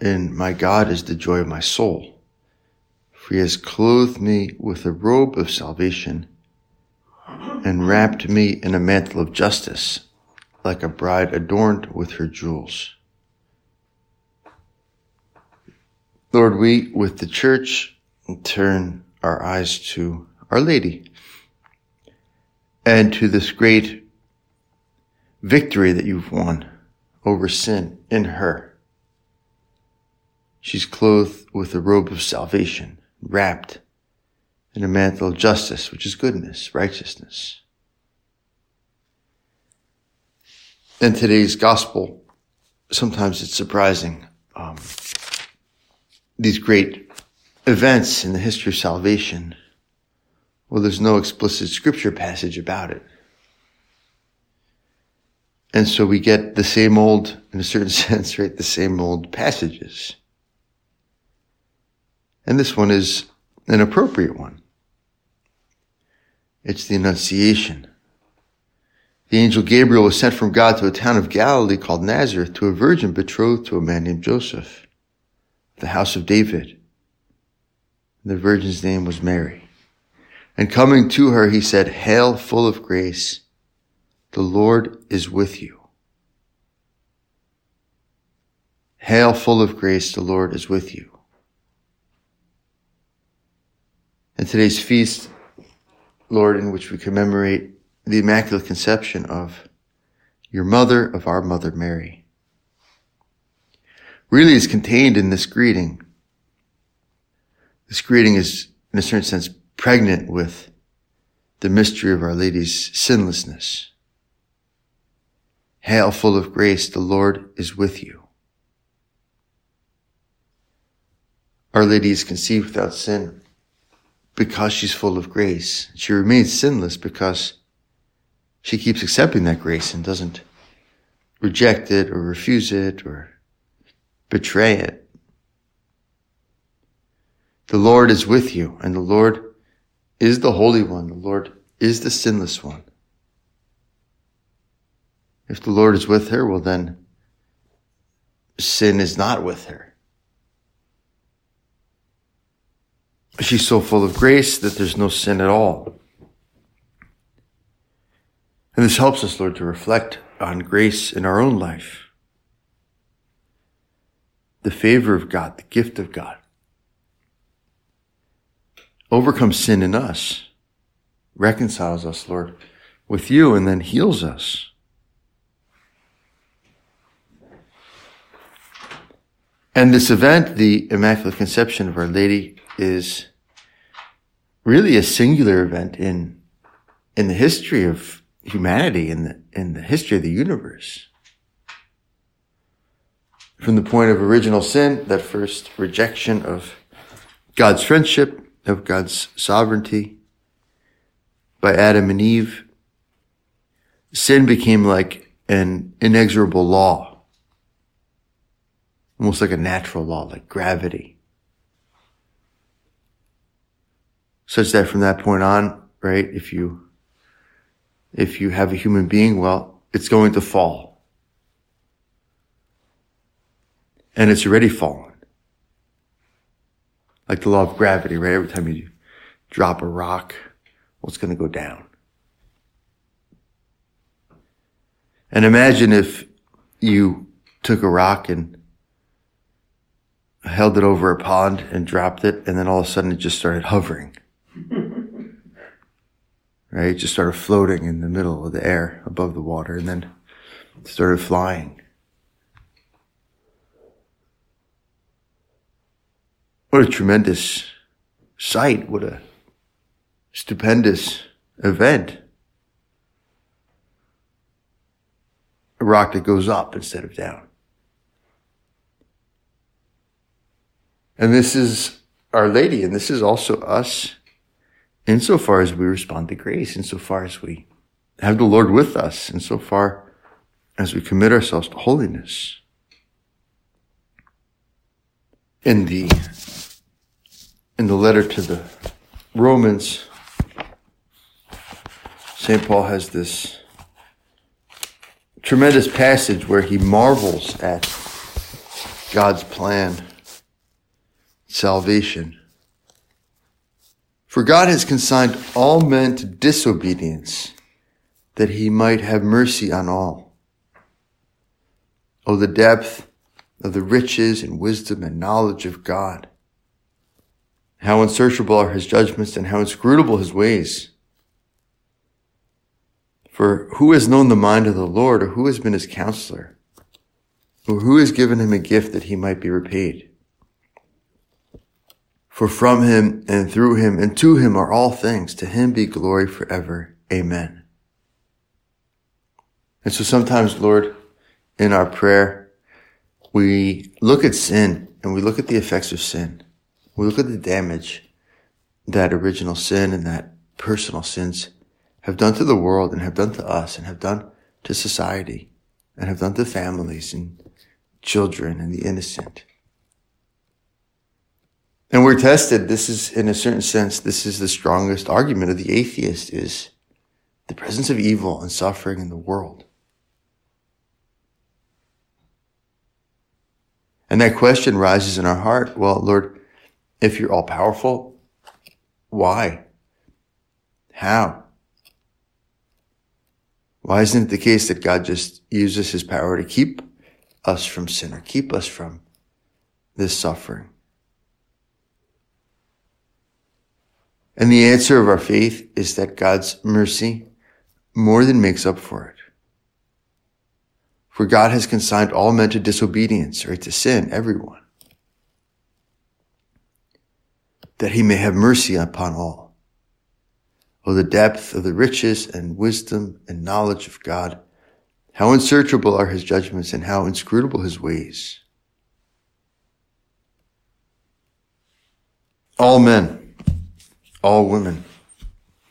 and my God is the joy of my soul. For he has clothed me with a robe of salvation and wrapped me in a mantle of justice, like a bride adorned with her jewels. Lord, we with the church turn our eyes to Our Lady and to this great victory that you've won over sin in her. She's clothed with a robe of salvation, wrapped in a mantle of justice, which is goodness, righteousness. In today's gospel, sometimes it's surprising. Um, these great events in the history of salvation, well, there's no explicit scripture passage about it. And so we get the same old, in a certain sense, right, the same old passages. And this one is an appropriate one. It's the Annunciation. The angel Gabriel was sent from God to a town of Galilee called Nazareth to a virgin betrothed to a man named Joseph, the house of David. The virgin's name was Mary. And coming to her, he said, Hail, full of grace, the Lord is with you. Hail, full of grace, the Lord is with you. And today's feast, Lord, in which we commemorate the Immaculate Conception of your mother, of our mother Mary, really is contained in this greeting. This greeting is, in a certain sense, pregnant with the mystery of Our Lady's sinlessness. Hail, full of grace, the Lord is with you. Our Lady is conceived without sin because she's full of grace. She remains sinless because she keeps accepting that grace and doesn't reject it or refuse it or betray it. The Lord is with you and the Lord is the Holy One. The Lord is the sinless one. If the Lord is with her, well then sin is not with her. She's so full of grace that there's no sin at all. And this helps us, Lord, to reflect on grace in our own life. The favor of God, the gift of God. Overcomes sin in us, reconciles us, Lord, with you, and then heals us. And this event, the Immaculate Conception of Our Lady, is really a singular event in, in the history of humanity, in the, in the history of the universe. From the point of original sin, that first rejection of God's friendship, of God's sovereignty by Adam and Eve, sin became like an inexorable law almost like a natural law, like gravity. Such that from that point on, right, if you, if you have a human being, well, it's going to fall. And it's already fallen. Like the law of gravity, right? Every time you drop a rock, well, it's going to go down. And imagine if you took a rock and held it over a pond and dropped it, and then all of a sudden it just started hovering. Right? It just started floating in the middle of the air above the water, and then started flying. What a tremendous sight. What a stupendous event. A rock that goes up instead of down. And this is Our Lady, and this is also us insofar as we respond to grace, insofar as we have the Lord with us, insofar as we commit ourselves to holiness. In the in the letter to the Romans, St. Paul has this tremendous passage where he marvels at God's plan, salvation. For God has consigned all men to disobedience that he might have mercy on all. Oh, the depth of the riches and wisdom and knowledge of God. How unsearchable are his judgments and how inscrutable his ways. For who has known the mind of the Lord or who has been his counselor? Or who has given him a gift that he might be repaid? For from him and through him and to him are all things. To him be glory forever. Amen. And so sometimes, Lord, in our prayer, we look at sin and we look at the effects of sin. We look at the damage that original sin and that personal sins have done to the world and have done to us and have done to society and have done to families and children and the innocent. And we're tested. This is, in a certain sense, this is the strongest argument of the atheist is the presence of evil and suffering in the world. And that question rises in our heart. Well, Lord, if you're all powerful, why? How? Why isn't it the case that God just uses his power to keep us from sin or keep us from this suffering? And the answer of our faith is that God's mercy more than makes up for it. For God has consigned all men to disobedience or to sin, everyone, that he may have mercy upon all. Oh, the depth of the riches and wisdom and knowledge of God. How unsearchable are his judgments and how inscrutable his ways. All men, all women,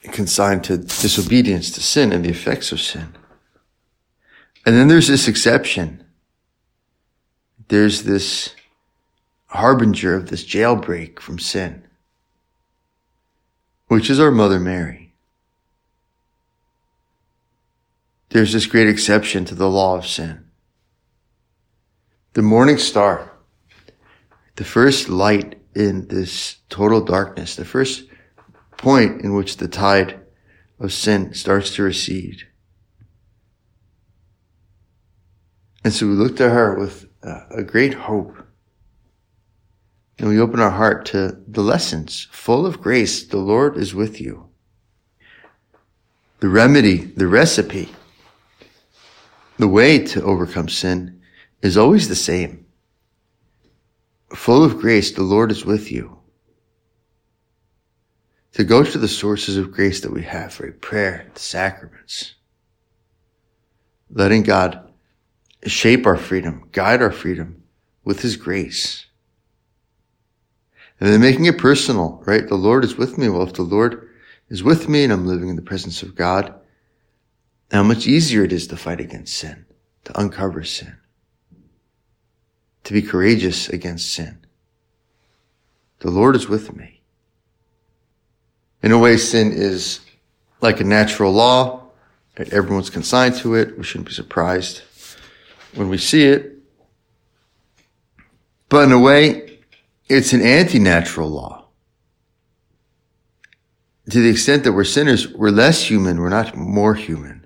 consigned to disobedience, to sin, and the effects of sin. And then there's this exception. There's this harbinger of this jailbreak from sin which is our Mother Mary. There's this great exception to the law of sin. The morning star, the first light in this total darkness, the first point in which the tide of sin starts to recede. And so we look to her with a great hope and we open our heart to the lessons full of grace. The Lord is with you. The remedy, the recipe, the way to overcome sin is always the same. Full of grace, the Lord is with you. To go to the sources of grace that we have for prayer, the sacraments, letting God shape our freedom, guide our freedom with his grace. And then making it personal, right? The Lord is with me. Well, if the Lord is with me and I'm living in the presence of God, how much easier it is to fight against sin, to uncover sin, to be courageous against sin. The Lord is with me. In a way, sin is like a natural law. That everyone's consigned to it. We shouldn't be surprised when we see it. But in a way, it's an anti-natural law. To the extent that we're sinners, we're less human, we're not more human.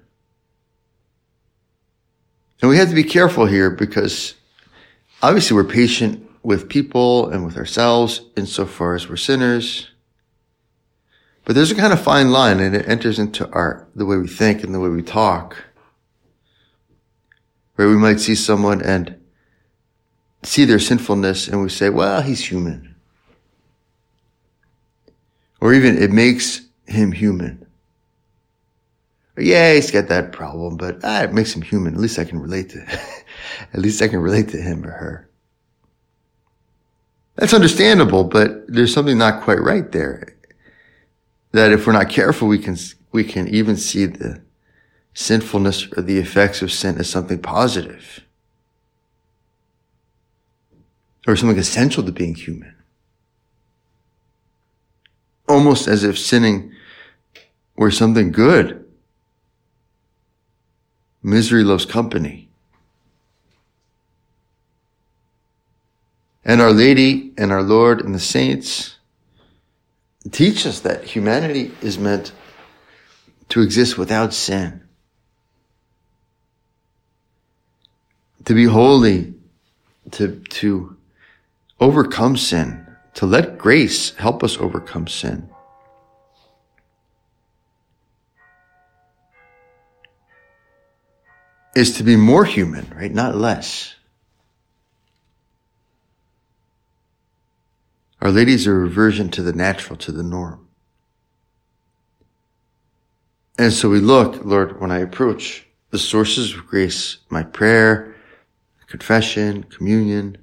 And we have to be careful here because obviously we're patient with people and with ourselves insofar as we're sinners. But there's a kind of fine line and it enters into our, the way we think and the way we talk. Where we might see someone and see their sinfulness and we say, well, he's human. Or even it makes him human. Or, yeah, he's got that problem, but ah, it makes him human. At least I can relate to, at least I can relate to him or her. That's understandable, but there's something not quite right there. That if we're not careful, we can, we can even see the sinfulness or the effects of sin as something positive or something essential to being human. Almost as if sinning were something good. Misery loves company. And Our Lady and our Lord and the saints teach us that humanity is meant to exist without sin. To be holy, to, to overcome sin, to let grace help us overcome sin. Is to be more human, right? Not less. Our Lady is a reversion to the natural, to the norm. And so we look, Lord, when I approach the sources of grace, my prayer, confession, communion,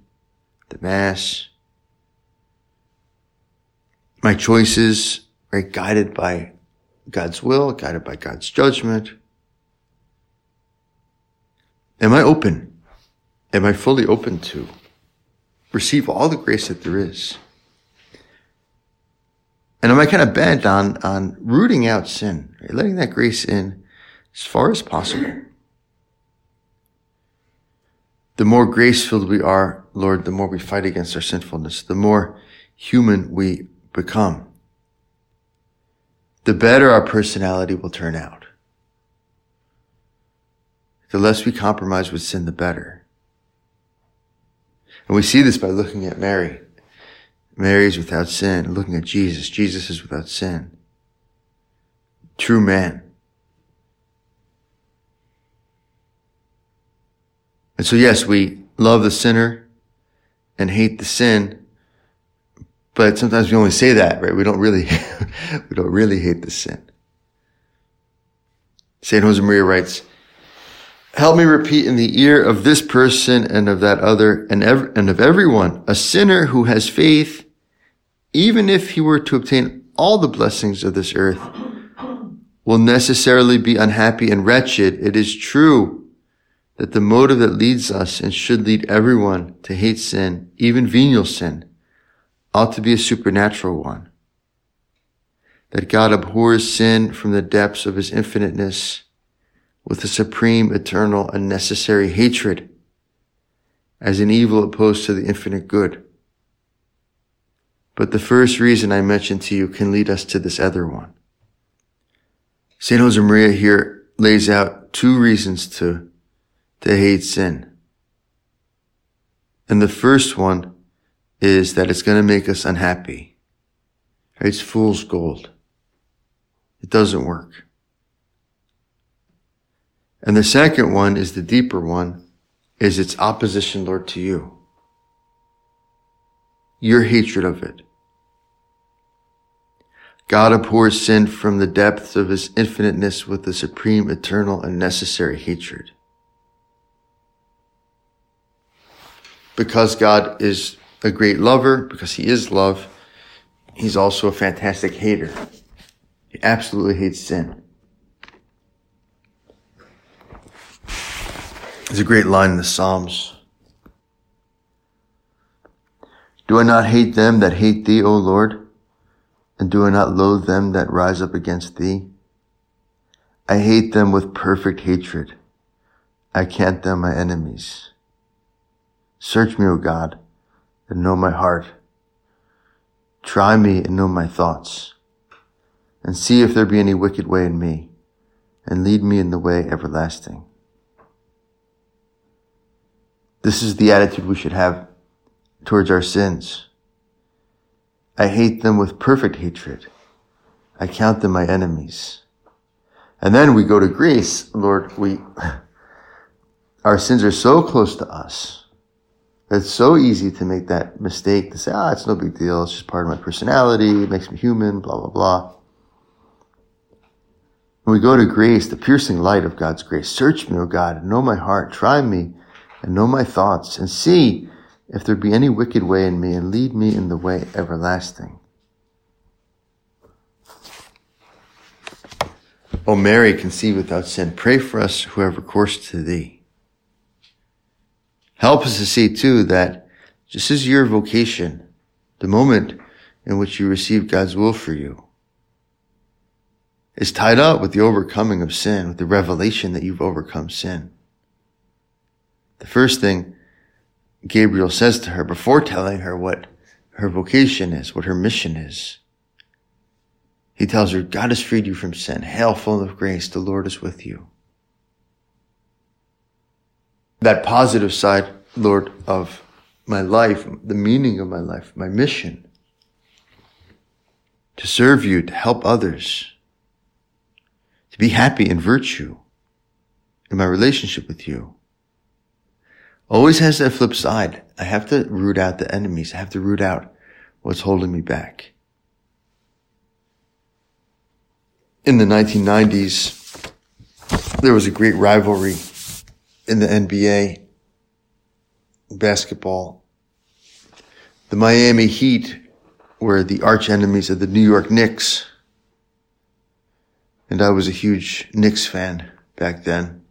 the Mass, my choices, right, guided by God's will, guided by God's judgment. Am I open? Am I fully open to receive all the grace that there is? And am I kind of bent on, on rooting out sin, right? letting that grace in as far as possible? The more grace filled we are, Lord, the more we fight against our sinfulness, the more human we become, the better our personality will turn out. The less we compromise with sin, the better. And we see this by looking at Mary. Mary is without sin. Looking at Jesus, Jesus is without sin. True man. And so, yes, we love the sinner and hate the sin, but sometimes we only say that, right? We don't really, we don't really hate the sin. St. Josemaria writes, Help me repeat in the ear of this person and of that other and, ev- and of everyone, a sinner who has faith even if he were to obtain all the blessings of this earth, will necessarily be unhappy and wretched. It is true that the motive that leads us and should lead everyone to hate sin, even venial sin, ought to be a supernatural one. That God abhors sin from the depths of his infiniteness with a supreme, eternal, and necessary hatred as an evil opposed to the infinite good. But the first reason I mentioned to you can lead us to this other one. St. Josemaria here lays out two reasons to, to hate sin. And the first one is that it's going to make us unhappy. It's fool's gold. It doesn't work. And the second one is the deeper one, is its opposition, Lord, to you. Your hatred of it. God abhors sin from the depths of his infiniteness with a supreme, eternal, and necessary hatred. Because God is a great lover, because he is love, he's also a fantastic hater. He absolutely hates sin. There's a great line in the Psalms. Do I not hate them that hate thee, O Lord? And do I not loathe them that rise up against thee? I hate them with perfect hatred. I count them my enemies. Search me, O God, and know my heart. Try me and know my thoughts, and see if there be any wicked way in me, and lead me in the way everlasting. This is the attitude we should have towards our sins. I hate them with perfect hatred. I count them my enemies. And then we go to grace. Lord, we, our sins are so close to us. It's so easy to make that mistake to say, ah, it's no big deal. It's just part of my personality. It makes me human, blah, blah, blah. When we go to grace, the piercing light of God's grace, search me, O God, know my heart. Try me and know my thoughts and see if there be any wicked way in me, and lead me in the way everlasting. O Mary, conceived without sin, pray for us who have recourse to thee. Help us to see too that just as your vocation, the moment in which you receive God's will for you, is tied up with the overcoming of sin, with the revelation that you've overcome sin. The first thing Gabriel says to her before telling her what her vocation is, what her mission is, he tells her, God has freed you from sin. Hail, full of grace, the Lord is with you. That positive side, Lord, of my life, the meaning of my life, my mission, to serve you, to help others, to be happy in virtue in my relationship with you. Always has that flip side. I have to root out the enemies. I have to root out what's holding me back. In the 1990s, there was a great rivalry in the NBA basketball. The Miami Heat were the arch enemies of the New York Knicks. And I was a huge Knicks fan back then.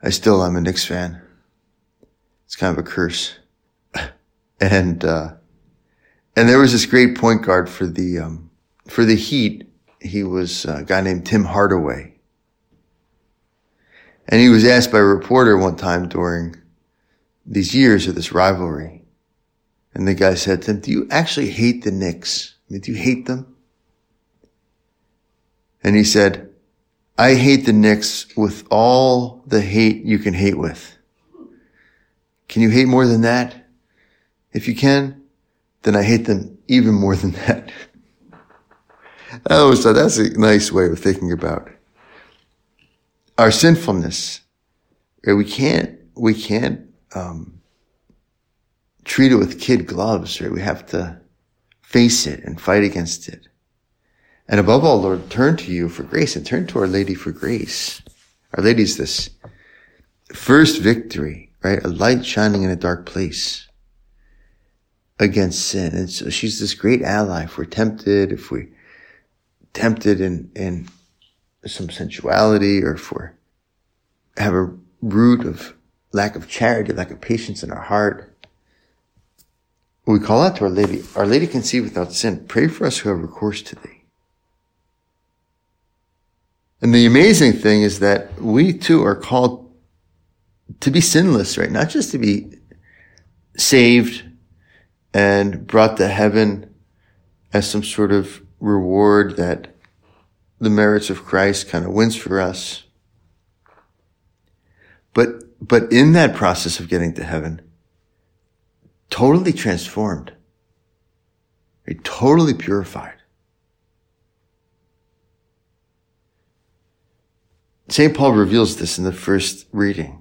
I still am a Knicks fan. It's kind of a curse. and, uh, and there was this great point guard for the, um, for the Heat. He was a guy named Tim Hardaway. And he was asked by a reporter one time during these years of this rivalry. And the guy said to him, do you actually hate the Knicks? I mean, do you hate them? And he said, I hate the Knicks with all the hate you can hate with. Can you hate more than that? If you can, then I hate them even more than that. I always thought that's a nice way of thinking about our sinfulness. We can't, we can't, um, treat it with kid gloves, right? We have to face it and fight against it. And above all, Lord, turn to you for grace and turn to Our Lady for grace. Our Lady's this first victory, right? A light shining in a dark place against sin. And so she's this great ally if we're tempted, if we're tempted in, in some sensuality or if we have a root of lack of charity, lack of patience in our heart. We call out to Our Lady. Our Lady conceived without sin. Pray for us who have recourse to thee. And the amazing thing is that we too are called to be sinless, right? Not just to be saved and brought to heaven as some sort of reward that the merits of Christ kind of wins for us. But, but in that process of getting to heaven, totally transformed, right? totally purified. St. Paul reveals this in the first reading.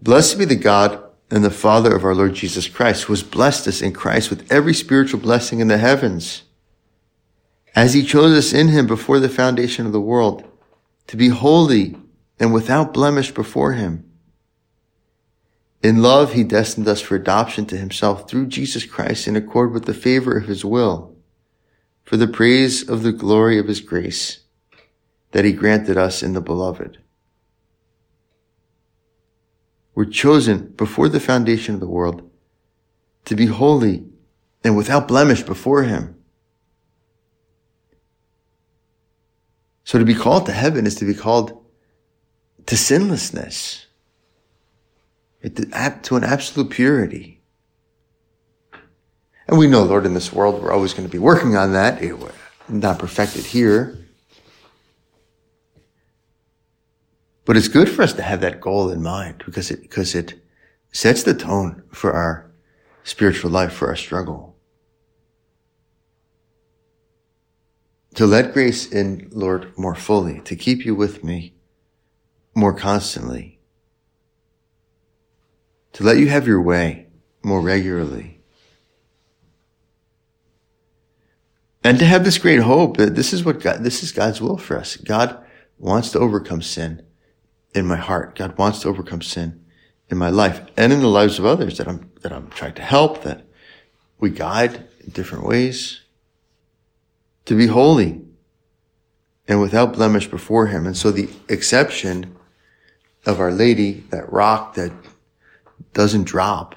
Blessed be the God and the Father of our Lord Jesus Christ, who has blessed us in Christ with every spiritual blessing in the heavens, as he chose us in him before the foundation of the world, to be holy and without blemish before him. In love, he destined us for adoption to himself through Jesus Christ in accord with the favor of his will, for the praise of the glory of his grace that he granted us in the beloved. We're chosen before the foundation of the world to be holy and without blemish before him. So to be called to heaven is to be called to sinlessness, to an absolute purity. And we know, Lord, in this world, we're always going to be working on that. Not perfected here. But it's good for us to have that goal in mind because it, because it sets the tone for our spiritual life, for our struggle. To let grace in, Lord, more fully, to keep you with me more constantly, to let you have your way more regularly. And to have this great hope that this is what God, this is God's will for us. God wants to overcome sin in my heart. God wants to overcome sin in my life and in the lives of others that I'm, that I'm trying to help, that we guide in different ways to be holy and without blemish before him. And so the exception of Our Lady, that rock that doesn't drop,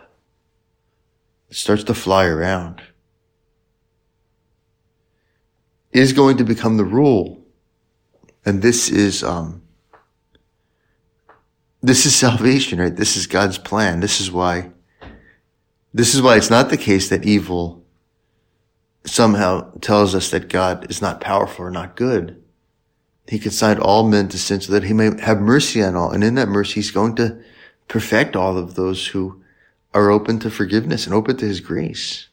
starts to fly around, is going to become the rule. And this is, um, this is salvation, right? This is God's plan. This is why, this is why it's not the case that evil somehow tells us that God is not powerful or not good. He consigned all men to sin so that he may have mercy on all. And in that mercy, he's going to perfect all of those who are open to forgiveness and open to his grace.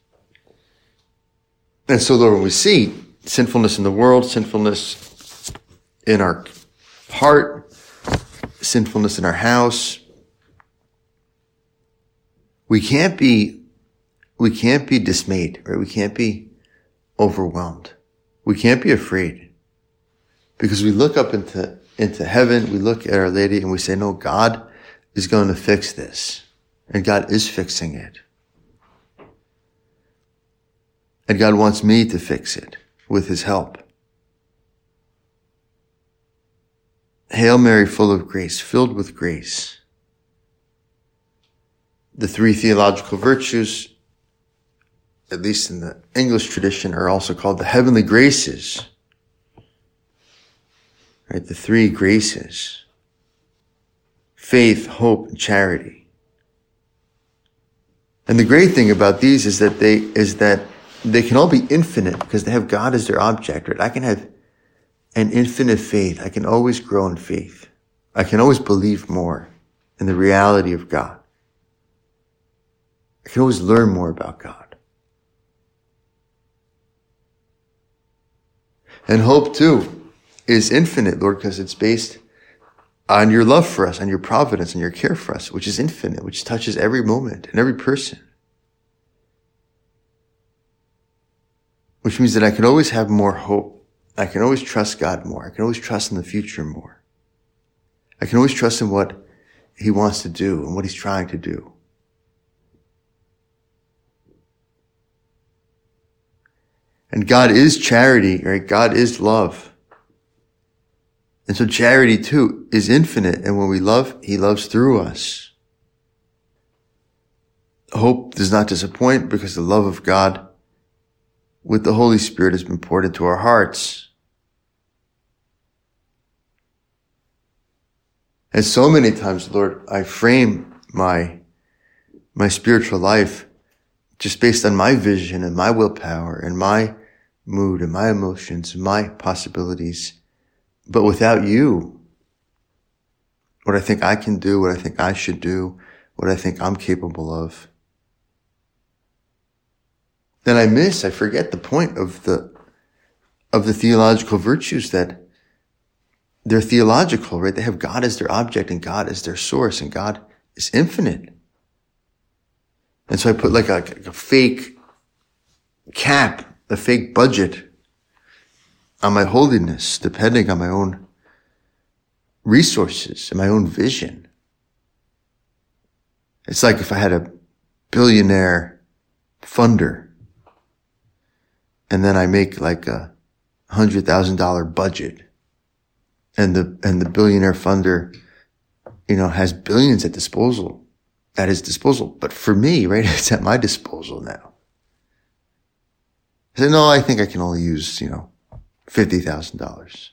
And so, Lord, we see sinfulness in the world, sinfulness in our heart, sinfulness in our house, we can't be, we can't be dismayed, right? We can't be overwhelmed. We can't be afraid because we look up into, into heaven, we look at Our Lady and we say, no, God is going to fix this. And God is fixing it. And God wants me to fix it with his help. Hail Mary, full of grace, filled with grace. The three theological virtues, at least in the English tradition, are also called the heavenly graces. Right? The three graces. Faith, hope, and charity. And the great thing about these is that they, is that they can all be infinite because they have God as their object, right? I can have an infinite faith. I can always grow in faith. I can always believe more in the reality of God. I can always learn more about God. And hope too is infinite, Lord, because it's based on your love for us, on your providence, and your care for us, which is infinite, which touches every moment and every person. Which means that I can always have more hope. I can always trust God more. I can always trust in the future more. I can always trust in what he wants to do and what he's trying to do. And God is charity, right? God is love. And so charity too is infinite. And when we love, he loves through us. Hope does not disappoint because the love of God with the Holy Spirit has been poured into our hearts. And so many times, Lord, I frame my, my spiritual life just based on my vision and my willpower and my mood and my emotions and my possibilities. But without you, what I think I can do, what I think I should do, what I think I'm capable of, then I miss, I forget the point of the, of the theological virtues that they're theological, right? They have God as their object and God as their source and God is infinite. And so I put like a, a fake cap, a fake budget on my holiness, depending on my own resources and my own vision. It's like if I had a billionaire funder and then I make like a hundred thousand dollar budget and the, and the billionaire funder, you know, has billions at disposal, at his disposal. But for me, right, it's at my disposal now. I said, no, I think I can only use, you know, $50,000.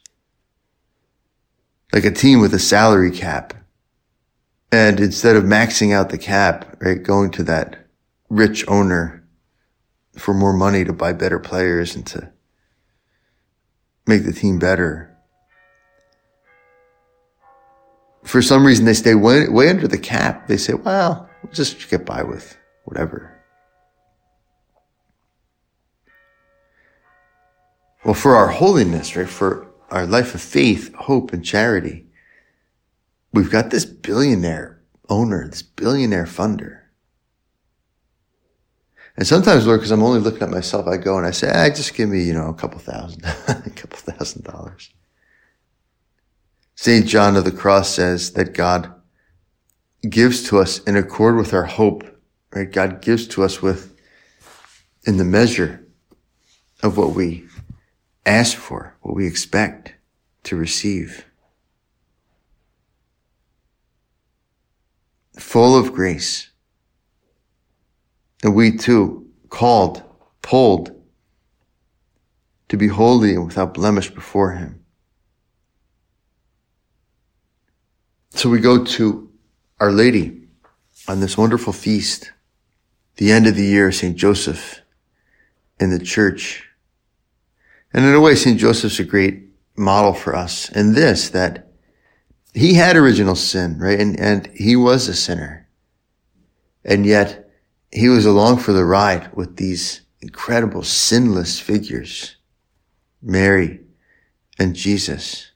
Like a team with a salary cap. And instead of maxing out the cap, right, going to that rich owner for more money to buy better players and to make the team better. For some reason, they stay way, way under the cap. They say, well, we'll just get by with whatever. Well, for our holiness, right? For our life of faith, hope, and charity, we've got this billionaire owner, this billionaire funder. And sometimes, Lord, because I'm only looking at myself, I go and I say, ah, just give me, you know, a couple thousand, a couple thousand dollars. St. John of the Cross says that God gives to us in accord with our hope, right? God gives to us with in the measure of what we ask for, what we expect to receive. Full of grace. And we too, called, pulled to be holy and without blemish before Him. So we go to Our Lady on this wonderful feast, the end of the year, St. Joseph in the church. And in a way, St. Joseph's a great model for us in this, that he had original sin, right? And, and he was a sinner. And yet he was along for the ride with these incredible sinless figures, Mary and Jesus.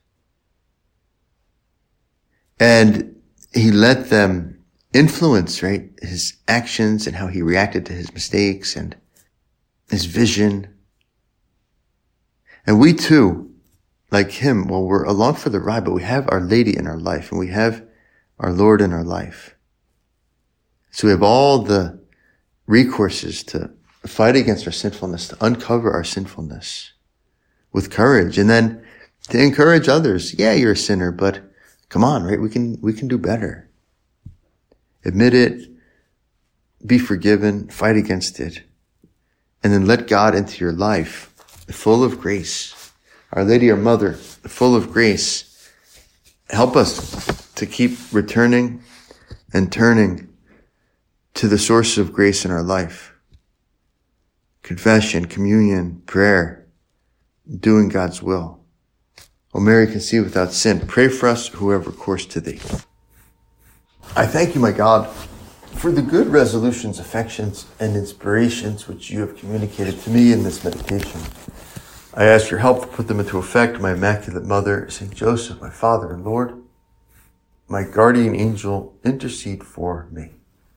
And he let them influence, right? His actions and how he reacted to his mistakes and his vision. And we too, like him, well, we're along for the ride, but we have Our Lady in our life and we have our Lord in our life. So we have all the recourses to fight against our sinfulness, to uncover our sinfulness with courage and then to encourage others. Yeah, you're a sinner, but come on, right? We can, we can do better. Admit it, be forgiven, fight against it, and then let God into your life full of grace. Our Lady, our Mother, full of grace. Help us to keep returning and turning to the source of grace in our life. Confession, communion, prayer, doing God's will. O Mary conceived without sin, pray for us who have recourse to thee. I thank you, my God, for the good resolutions, affections, and inspirations which you have communicated to me in this meditation. I ask your help to put them into effect, my Immaculate Mother, St. Joseph, my Father and Lord. My guardian angel, intercede for me.